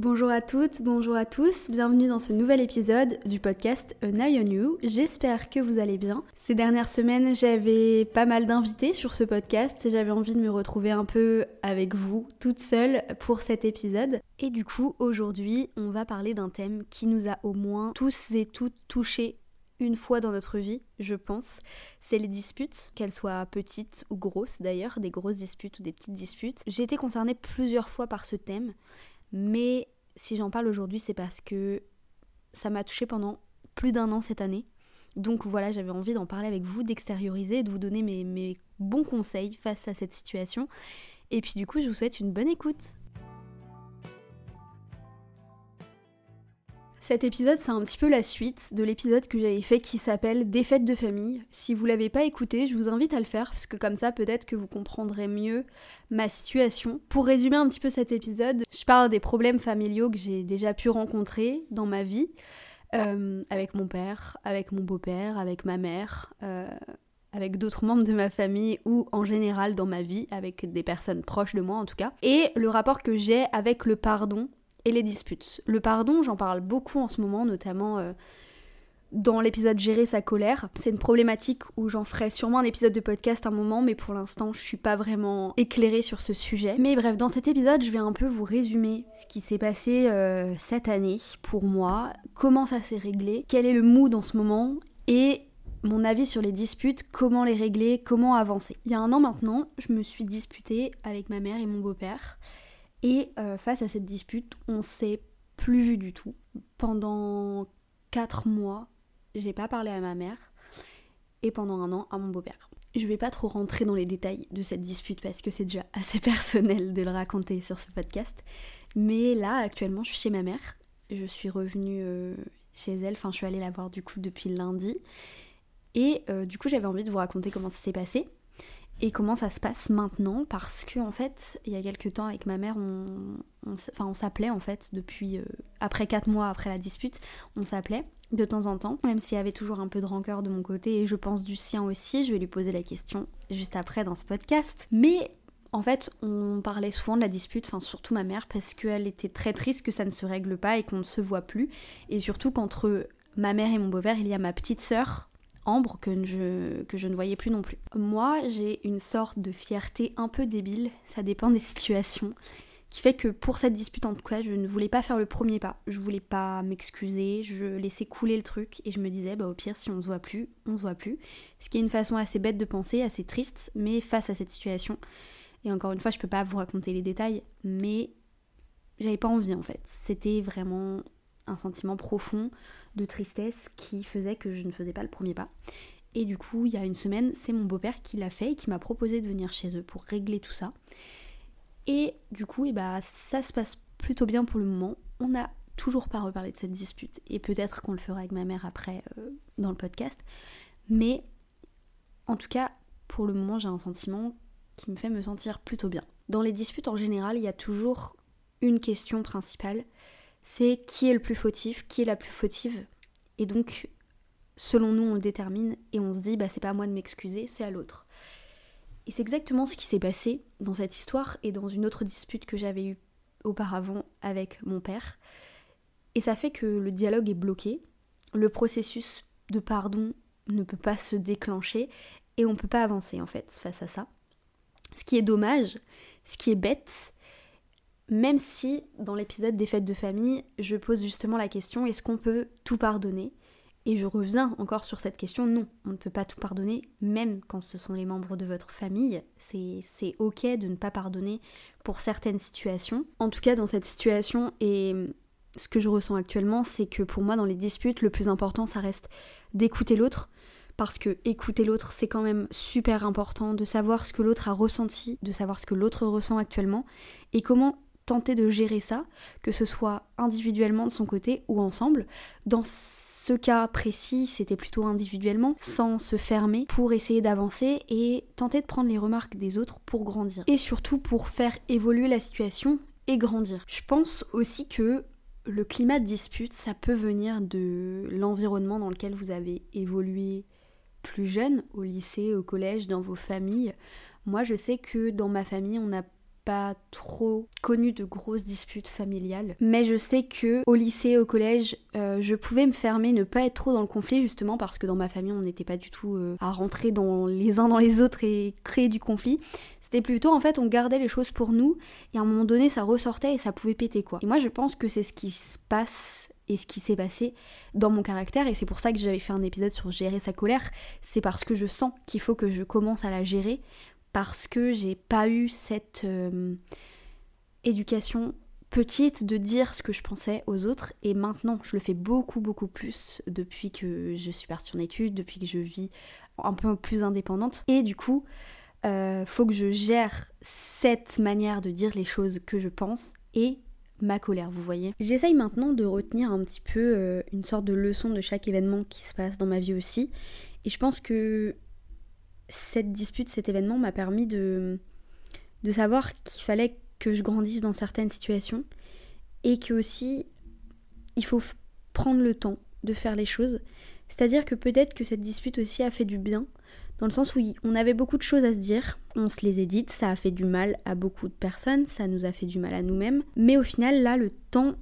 Bonjour à toutes, bonjour à tous, bienvenue dans ce nouvel épisode du podcast A Eye on You. J'espère que vous allez bien. Ces dernières semaines, j'avais pas mal d'invités sur ce podcast et j'avais envie de me retrouver un peu avec vous, toute seule, pour cet épisode. Et du coup, aujourd'hui, on va parler d'un thème qui nous a au moins tous et toutes touchés une fois dans notre vie, je pense, c'est les disputes, qu'elles soient petites ou grosses d'ailleurs, des grosses disputes ou des petites disputes. J'ai été concernée plusieurs fois par ce thème mais si j'en parle aujourd'hui, c'est parce que ça m'a touché pendant plus d'un an cette année. Donc voilà, j'avais envie d'en parler avec vous, d'extérioriser, de vous donner mes, bons conseils face à cette situation. Et puis du coup, je vous souhaite une bonne écoute. Cet épisode, c'est un petit peu la suite de l'épisode que j'avais fait qui s'appelle Des de famille. Si vous l'avez pas écouté, je vous invite à le faire parce que comme ça, peut-être que vous comprendrez mieux ma situation. Pour résumer un petit peu cet épisode, je parle des problèmes familiaux que j'ai déjà pu rencontrer dans ma vie, euh, avec mon père, avec mon beau-père, avec ma mère. Euh, avec d'autres membres de ma famille ou en général dans ma vie, avec des personnes proches de moi en tout cas, et le rapport que j'ai avec le pardon et les disputes. Le pardon, j'en parle beaucoup en ce moment, notamment euh, dans l'épisode Gérer sa colère. C'est une problématique où j'en ferai sûrement un épisode de podcast un moment, mais pour l'instant, je suis pas vraiment éclairée sur ce sujet. Mais bref, dans cet épisode, je vais un peu vous résumer ce qui s'est passé euh, cette année pour moi, comment ça s'est réglé, quel est le mood en ce moment et mon avis sur les disputes, comment les régler, comment avancer. Il y a un an maintenant, je me suis disputée avec ma mère et mon beau-père. Et euh, face à cette dispute, on s'est plus vu du tout. Pendant 4 mois, j'ai pas parlé à ma mère et pendant un an à mon beau-père. Je vais pas trop rentrer dans les détails de cette dispute parce que c'est déjà assez personnel de le raconter sur ce podcast. Mais là, actuellement, je suis chez ma mère. Je suis revenue euh, chez elle, enfin, je suis allée la voir du coup depuis lundi. Et euh, du coup, j'avais envie de vous raconter comment ça s'est passé et comment ça se passe maintenant? Parce que en fait il y a quelques temps avec ma mère on, on s'appelait en fait depuis euh, après 4 mois après la dispute on s'appelait de temps en temps. Même s'il y avait toujours un peu de rancœur de mon côté et je pense du sien aussi je vais lui poser la question juste après dans ce podcast. Mais en fait, on parlait souvent de la dispute, enfin surtout ma mère, parce qu'elle était très triste que ça ne se règle pas et qu'on ne se voit plus. Et surtout qu'entre ma mère et mon beau-père, il y a ma petite sœur Ambre que je, que je ne voyais plus non plus. Moi, j'ai une sorte de fierté un peu débile, ça dépend des situations, qui fait que pour cette dispute en tout cas, je ne voulais pas faire le premier pas. Je voulais pas m'excuser, je laissais couler le truc et je me disais, bah au pire, si on se voit plus, on se voit plus. Ce qui est une façon assez bête de penser, assez triste, mais face à cette situation. Et encore une fois, je peux pas vous raconter les détails, mais j'avais pas envie en fait. C'était vraiment un sentiment profond de tristesse qui faisait que je ne faisais pas le premier pas. Et du coup, il y a une semaine, c'est mon beau-père qui l'a fait et qui m'a proposé de venir chez eux pour régler tout ça. Et du coup, et eh bah, ça se passe plutôt bien pour le moment. On n'a toujours pas reparlé de cette dispute et peut-être qu'on le fera avec ma mère après euh, dans le podcast. Mais en tout cas, pour le moment, j'ai un sentiment qui me fait me sentir plutôt bien. Dans les disputes en général, il y a toujours une question principale c'est qui est le plus fautif, qui est la plus fautive. Et donc, selon nous, on le détermine et on se dit, bah c'est pas à moi de m'excuser, c'est à l'autre. Et c'est exactement ce qui s'est passé dans cette histoire et dans une autre dispute que j'avais eue auparavant avec mon père. Et ça fait que le dialogue est bloqué, le processus de pardon ne peut pas se déclencher et on ne peut pas avancer en fait face à ça. Ce qui est dommage, ce qui est bête, même si dans l'épisode des fêtes de famille, je pose justement la question est-ce qu'on peut tout pardonner? Et je reviens encore sur cette question non, on ne peut pas tout pardonner, même quand ce sont les membres de votre famille. C'est ok de ne pas pardonner pour certaines situations. En tout cas, dans cette situation, et ce que je ressens actuellement, c'est que pour moi, dans les disputes, le plus important, ça reste d'écouter l'autre parce que écouter l'autre c'est quand même super important de savoir ce que l'autre a ressenti, de savoir ce que l'autre ressent actuellement et comment tenter de gérer ça, que ce soit individuellement de son côté ou ensemble. Dans ce cas précis, c'était plutôt individuellement, sans se fermer, pour essayer d'avancer et tenter de prendre les remarques des autres pour grandir. Et surtout pour faire évoluer la situation et grandir. Je pense aussi que le climat de dispute, ça peut venir de l'environnement dans lequel vous avez évolué plus jeune, au lycée, au collège, dans vos familles. Moi, je sais que dans ma famille, on a pas trop connu de grosses disputes familiales, mais je sais que au lycée, au collège, euh, je pouvais me fermer, ne pas être trop dans le conflit justement parce que dans ma famille, on n'était pas du tout euh, à rentrer dans les uns dans les autres et créer du conflit. C'était plutôt en fait, on gardait les choses pour nous et à un moment donné, ça ressortait et ça pouvait péter quoi. Et moi, je pense que c'est ce qui se passe et ce qui s'est passé dans mon caractère et c'est pour ça que j'avais fait un épisode sur gérer sa colère, c'est parce que je sens qu'il faut que je commence à la gérer parce que j'ai pas eu cette euh, éducation petite de dire ce que je pensais aux autres. Et maintenant je le fais beaucoup beaucoup plus depuis que je suis partie en études, depuis que je vis un peu plus indépendante. Et du coup euh, faut que je gère cette manière de dire les choses que je pense et ma colère, vous voyez. J'essaye maintenant de retenir un petit peu euh, une sorte de leçon de chaque événement qui se passe dans ma vie aussi. Et je pense que cette dispute, cet événement m'a permis de, de savoir qu'il fallait que je grandisse dans certaines situations et que aussi il faut prendre le temps de faire les choses. C'est-à-dire que peut-être que cette dispute aussi a fait du bien, dans le sens où on avait beaucoup de choses à se dire, on se les édite, ça a fait du mal à beaucoup de personnes, ça nous a fait du mal à nous-mêmes, mais au final là le temps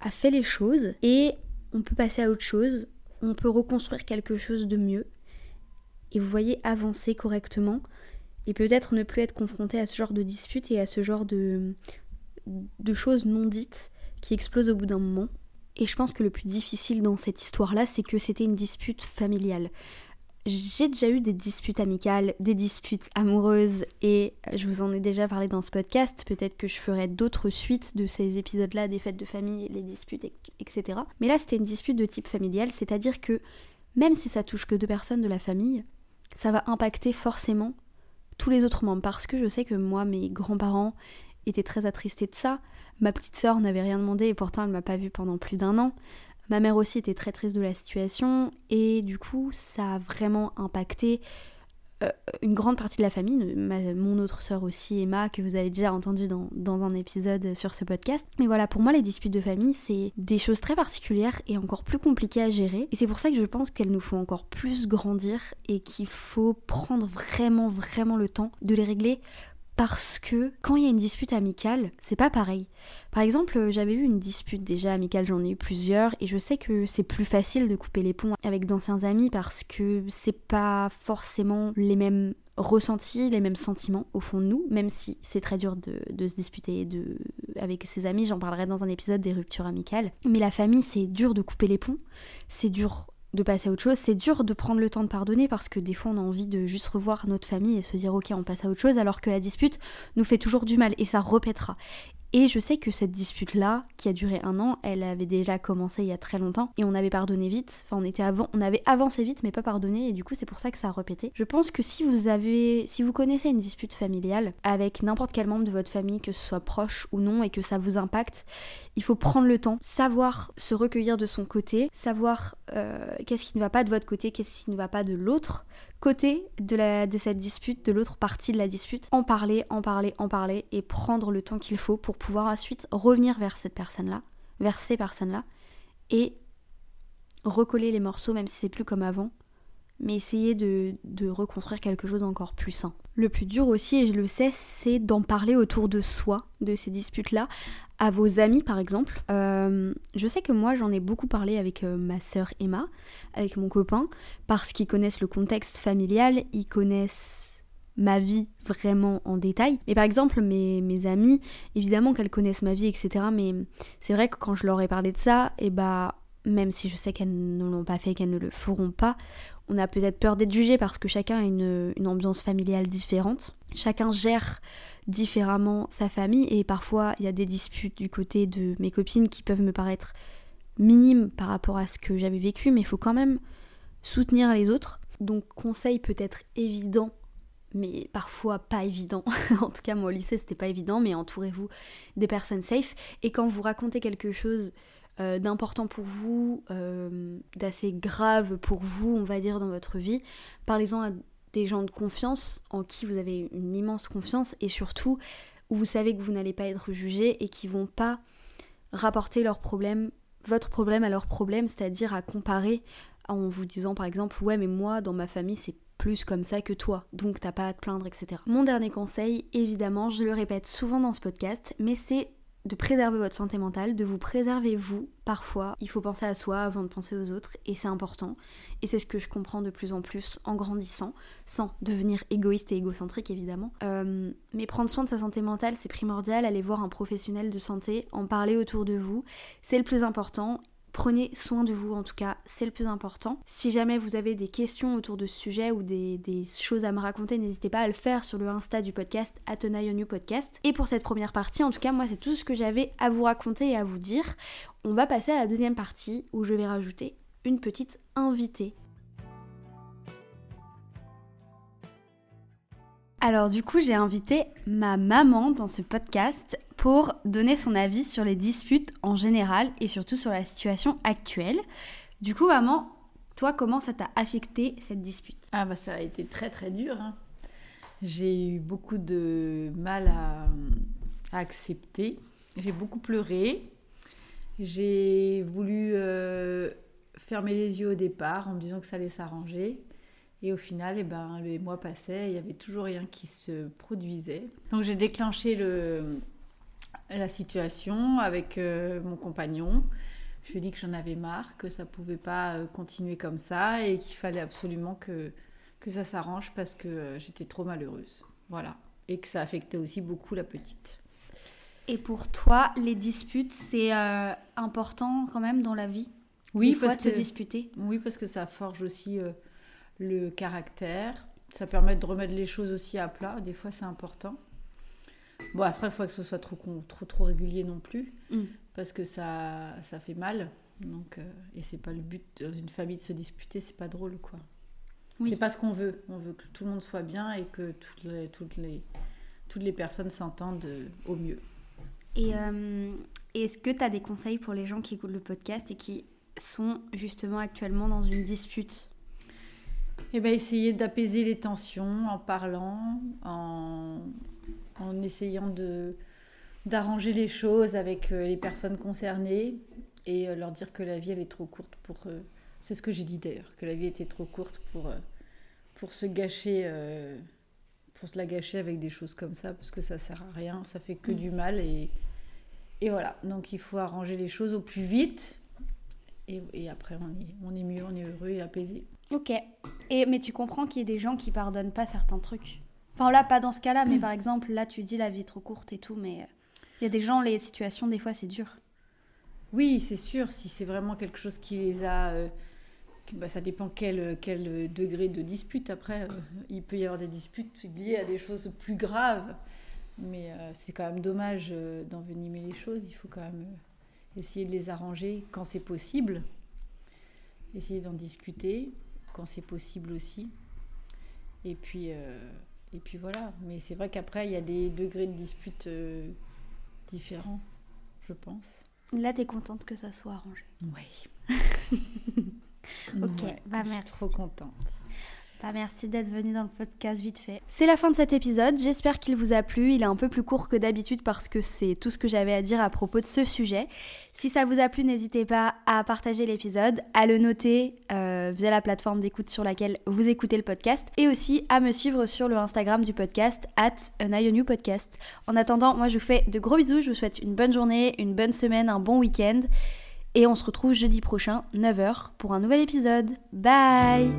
a fait les choses et on peut passer à autre chose, on peut reconstruire quelque chose de mieux et vous voyez avancer correctement et peut-être ne plus être confronté à ce genre de disputes et à ce genre de, de choses non dites qui explosent au bout d'un moment. Et je pense que le plus difficile dans cette histoire-là, c'est que c'était une dispute familiale. J'ai déjà eu des disputes amicales, des disputes amoureuses, et je vous en ai déjà parlé dans ce podcast. Peut-être que je ferai d'autres suites de ces épisodes-là, des fêtes de famille, les disputes, etc. Mais là, c'était une dispute de type familial, c'est-à-dire que même si ça touche que deux personnes de la famille, ça va impacter forcément tous les autres membres. Parce que je sais que moi, mes grands-parents étaient très attristés de ça. Ma petite sœur n'avait rien demandé et pourtant elle m'a pas vue pendant plus d'un an. Ma mère aussi était très triste de la situation et du coup ça a vraiment impacté euh, une grande partie de la famille, mon autre sœur aussi, Emma, que vous avez déjà entendu dans, dans, un épisode sur ce podcast. Mais voilà, pour moi, les disputes de famille, c'est des choses très particulières et encore plus compliquées à gérer. Et c'est pour ça que je pense qu'elles nous font encore plus grandir et qu'il faut prendre vraiment, vraiment le temps de les régler parce que quand il y a une dispute amicale, c'est pas pareil. Par exemple, j'avais eu une dispute déjà amicale, j'en ai eu plusieurs, et je sais que c'est plus facile de couper les ponts avec d'anciens amis parce que c'est pas forcément les mêmes ressentis, les mêmes sentiments au fond de nous, même si c'est très dur de, se disputer avec ses amis, j'en parlerai dans un épisode des ruptures amicales. Mais la famille, c'est dur de couper les ponts, c'est dur de passer à autre chose. C'est dur de prendre le temps de pardonner parce que des fois on a envie de juste revoir notre famille et se dire ok on passe à autre chose alors que la dispute nous fait toujours du mal et ça repètera. Et je sais que cette dispute-là, qui a duré un an, elle avait déjà commencé il y a très longtemps et on avait pardonné vite. Enfin, on était avant, on avait avancé vite, mais pas pardonné, et du coup, c'est pour ça que ça a répété. Je pense que si vous avez, si vous connaissez une dispute familiale avec n'importe quel membre de votre famille, que ce soit proche ou non, et que ça vous impacte, il faut prendre le temps, savoir se recueillir de son côté, savoir euh, qu'est-ce qui ne va pas de votre côté, qu'est-ce qui ne va pas de l'autre, côté de, la, de cette dispute, de l'autre partie de la dispute, en parler, en parler, en parler et prendre le temps qu'il faut pour pouvoir ensuite revenir vers cette personne-là, vers ces personnes-là et recoller les morceaux même si c'est plus comme avant, mais essayer de, de, reconstruire quelque chose d'encore plus sain. Le plus dur aussi, et je le sais, c'est d'en parler autour de soi, de ces disputes-là, à vos amis par exemple. Euh, je sais que moi j'en ai beaucoup parlé avec euh, ma sœur Emma, avec mon copain, parce qu'ils connaissent le contexte familial, ils connaissent ma vie vraiment en détail. Mais par exemple, mes, mes amis, évidemment qu'elles connaissent ma vie, etc. Mais c'est vrai que quand je leur ai parlé de ça, et eh bah même si je sais qu'elles ne l'ont pas fait, qu'elles ne le feront pas, on a peut-être peur d'être jugé parce que chacun a une, une ambiance familiale différente. Chacun gère différemment sa famille et parfois il y a des disputes du côté de mes copines qui peuvent me paraître minimes par rapport à ce que j'avais vécu, mais il faut quand même soutenir les autres. Donc conseil peut-être évident, mais parfois pas évident. en tout cas moi au lycée c'était pas évident, mais entourez-vous des personnes safe. Et quand vous racontez quelque chose euh, d'important pour vous, euh, d'assez grave pour vous, on va dire, dans votre vie, parlez-en à des gens de confiance en qui vous avez une immense confiance et surtout où vous savez que vous n'allez pas être jugé et qui vont pas rapporter leurs problèmes, votre problème à leur problème, c'est-à-dire à comparer en vous disant par exemple ouais mais moi dans ma famille c'est plus comme ça que toi, donc t'as pas à te plaindre, etc. Mon dernier conseil, évidemment, je le répète souvent dans ce podcast, mais c'est de préserver votre santé mentale, de vous préserver vous. Parfois, il faut penser à soi avant de penser aux autres et c'est important. Et c'est ce que je comprends de plus en plus en grandissant, sans devenir égoïste et égocentrique évidemment. Euh, mais prendre soin de sa santé mentale, c'est primordial. Aller voir un professionnel de santé, en parler autour de vous, c'est le plus important Prenez soin de vous en tout cas, c'est le plus important. Si jamais vous avez des questions autour de ce sujet ou des, choses à me raconter, n'hésitez pas à le faire sur le Insta du podcast New Podcast. Et pour cette première partie, en tout cas, moi c'est tout ce que j'avais à vous raconter et à vous dire. On va passer à la deuxième partie où je vais rajouter une petite invitée Alors du coup, j'ai invité ma maman dans ce podcast pour donner son avis sur les disputes en général et surtout sur la situation actuelle. Du coup, maman, toi, comment ça t'a affecté cette dispute? Ah bah ça a été très très dur. Hein. J'ai eu beaucoup de mal à, accepter. J'ai beaucoup pleuré. J'ai voulu euh, fermer les yeux au départ en me disant que ça allait s'arranger. Et au final, eh ben, les mois passaient, il n'y avait toujours rien qui se produisait. Donc j'ai déclenché le, la situation avec euh, mon compagnon. Je lui ai dit que j'en avais marre, que ça ne pouvait pas euh, continuer comme ça et qu'il fallait absolument que, que ça s'arrange parce que euh, j'étais trop malheureuse. Voilà. Et que ça affectait aussi beaucoup la petite. Et pour toi, les disputes, c'est important quand même dans la vie? Oui, faut se disputer? Oui, parce que ça forge aussi le caractère. Ça permet de remettre les choses aussi à plat. Des fois, c'est important. Bon, après, il faut que ce soit trop, trop, trop régulier non plus, mm. parce que ça, ça fait mal. Donc, euh, et c'est pas le but d'une famille de se disputer, c'est pas drôle, quoi. Oui. C'est pas ce qu'on veut. On veut que tout le monde soit bien et que toutes les, toutes les, toutes les personnes s'entendent euh, au mieux. Et euh, est-ce que tu as des conseils pour les gens qui écoutent le podcast et qui sont justement actuellement dans une dispute? Eh bien, essayer d'apaiser les tensions en parlant, en, en essayant de d'arranger les choses avec euh, les personnes concernées et euh, leur dire que la vie elle est trop courte pour euh, c'est ce que j'ai dit d'ailleurs que la vie était trop courte pour pour se gâcher pour se la gâcher avec des choses comme ça parce que ça sert à rien ça fait que mm. du mal et et voilà donc il faut arranger les choses au plus vite et, et après on est on est mieux on est heureux et apaisé Ok. Et, mais tu comprends qu'il y ait des gens qui pardonnent pas certains trucs. Enfin là, pas dans ce cas-là, mais par exemple, là, tu dis la vie est trop courte et tout, mais euh, il y a des gens, les situations, des fois, c'est dur. Oui, c'est sûr. Si c'est vraiment quelque chose qui les a... Euh, bah, ça dépend quel, quel degré de dispute. Après, euh, il peut y avoir des disputes liées à des choses plus graves. Mais c'est quand même dommage d'envenimer les choses. Il faut quand même essayer de les arranger quand c'est possible. Essayer d'en discuter quand c'est possible aussi. Et puis, euh, et puis voilà. Mais c'est vrai qu'après, il y a des degrés de dispute euh, différents, je pense. Là, tu es contente que ça soit arrangé Oui. ok, bah merci. trop contente. Bah, merci d'être venu dans le podcast vite fait. C'est la fin de cet épisode, j'espère qu'il vous a plu. Il est un peu plus court que d'habitude parce que c'est tout ce que j'avais à dire à propos de ce sujet. Si ça vous a plu, n'hésitez pas à partager l'épisode, à le noter euh, via la plateforme d'écoute sur laquelle vous écoutez le podcast et aussi à me suivre sur le Instagram du podcast at podcast. En attendant, moi je vous fais de gros bisous, je vous souhaite une bonne journée, une bonne semaine, un bon week-end et on se retrouve jeudi prochain, 9h, pour un nouvel épisode. Bye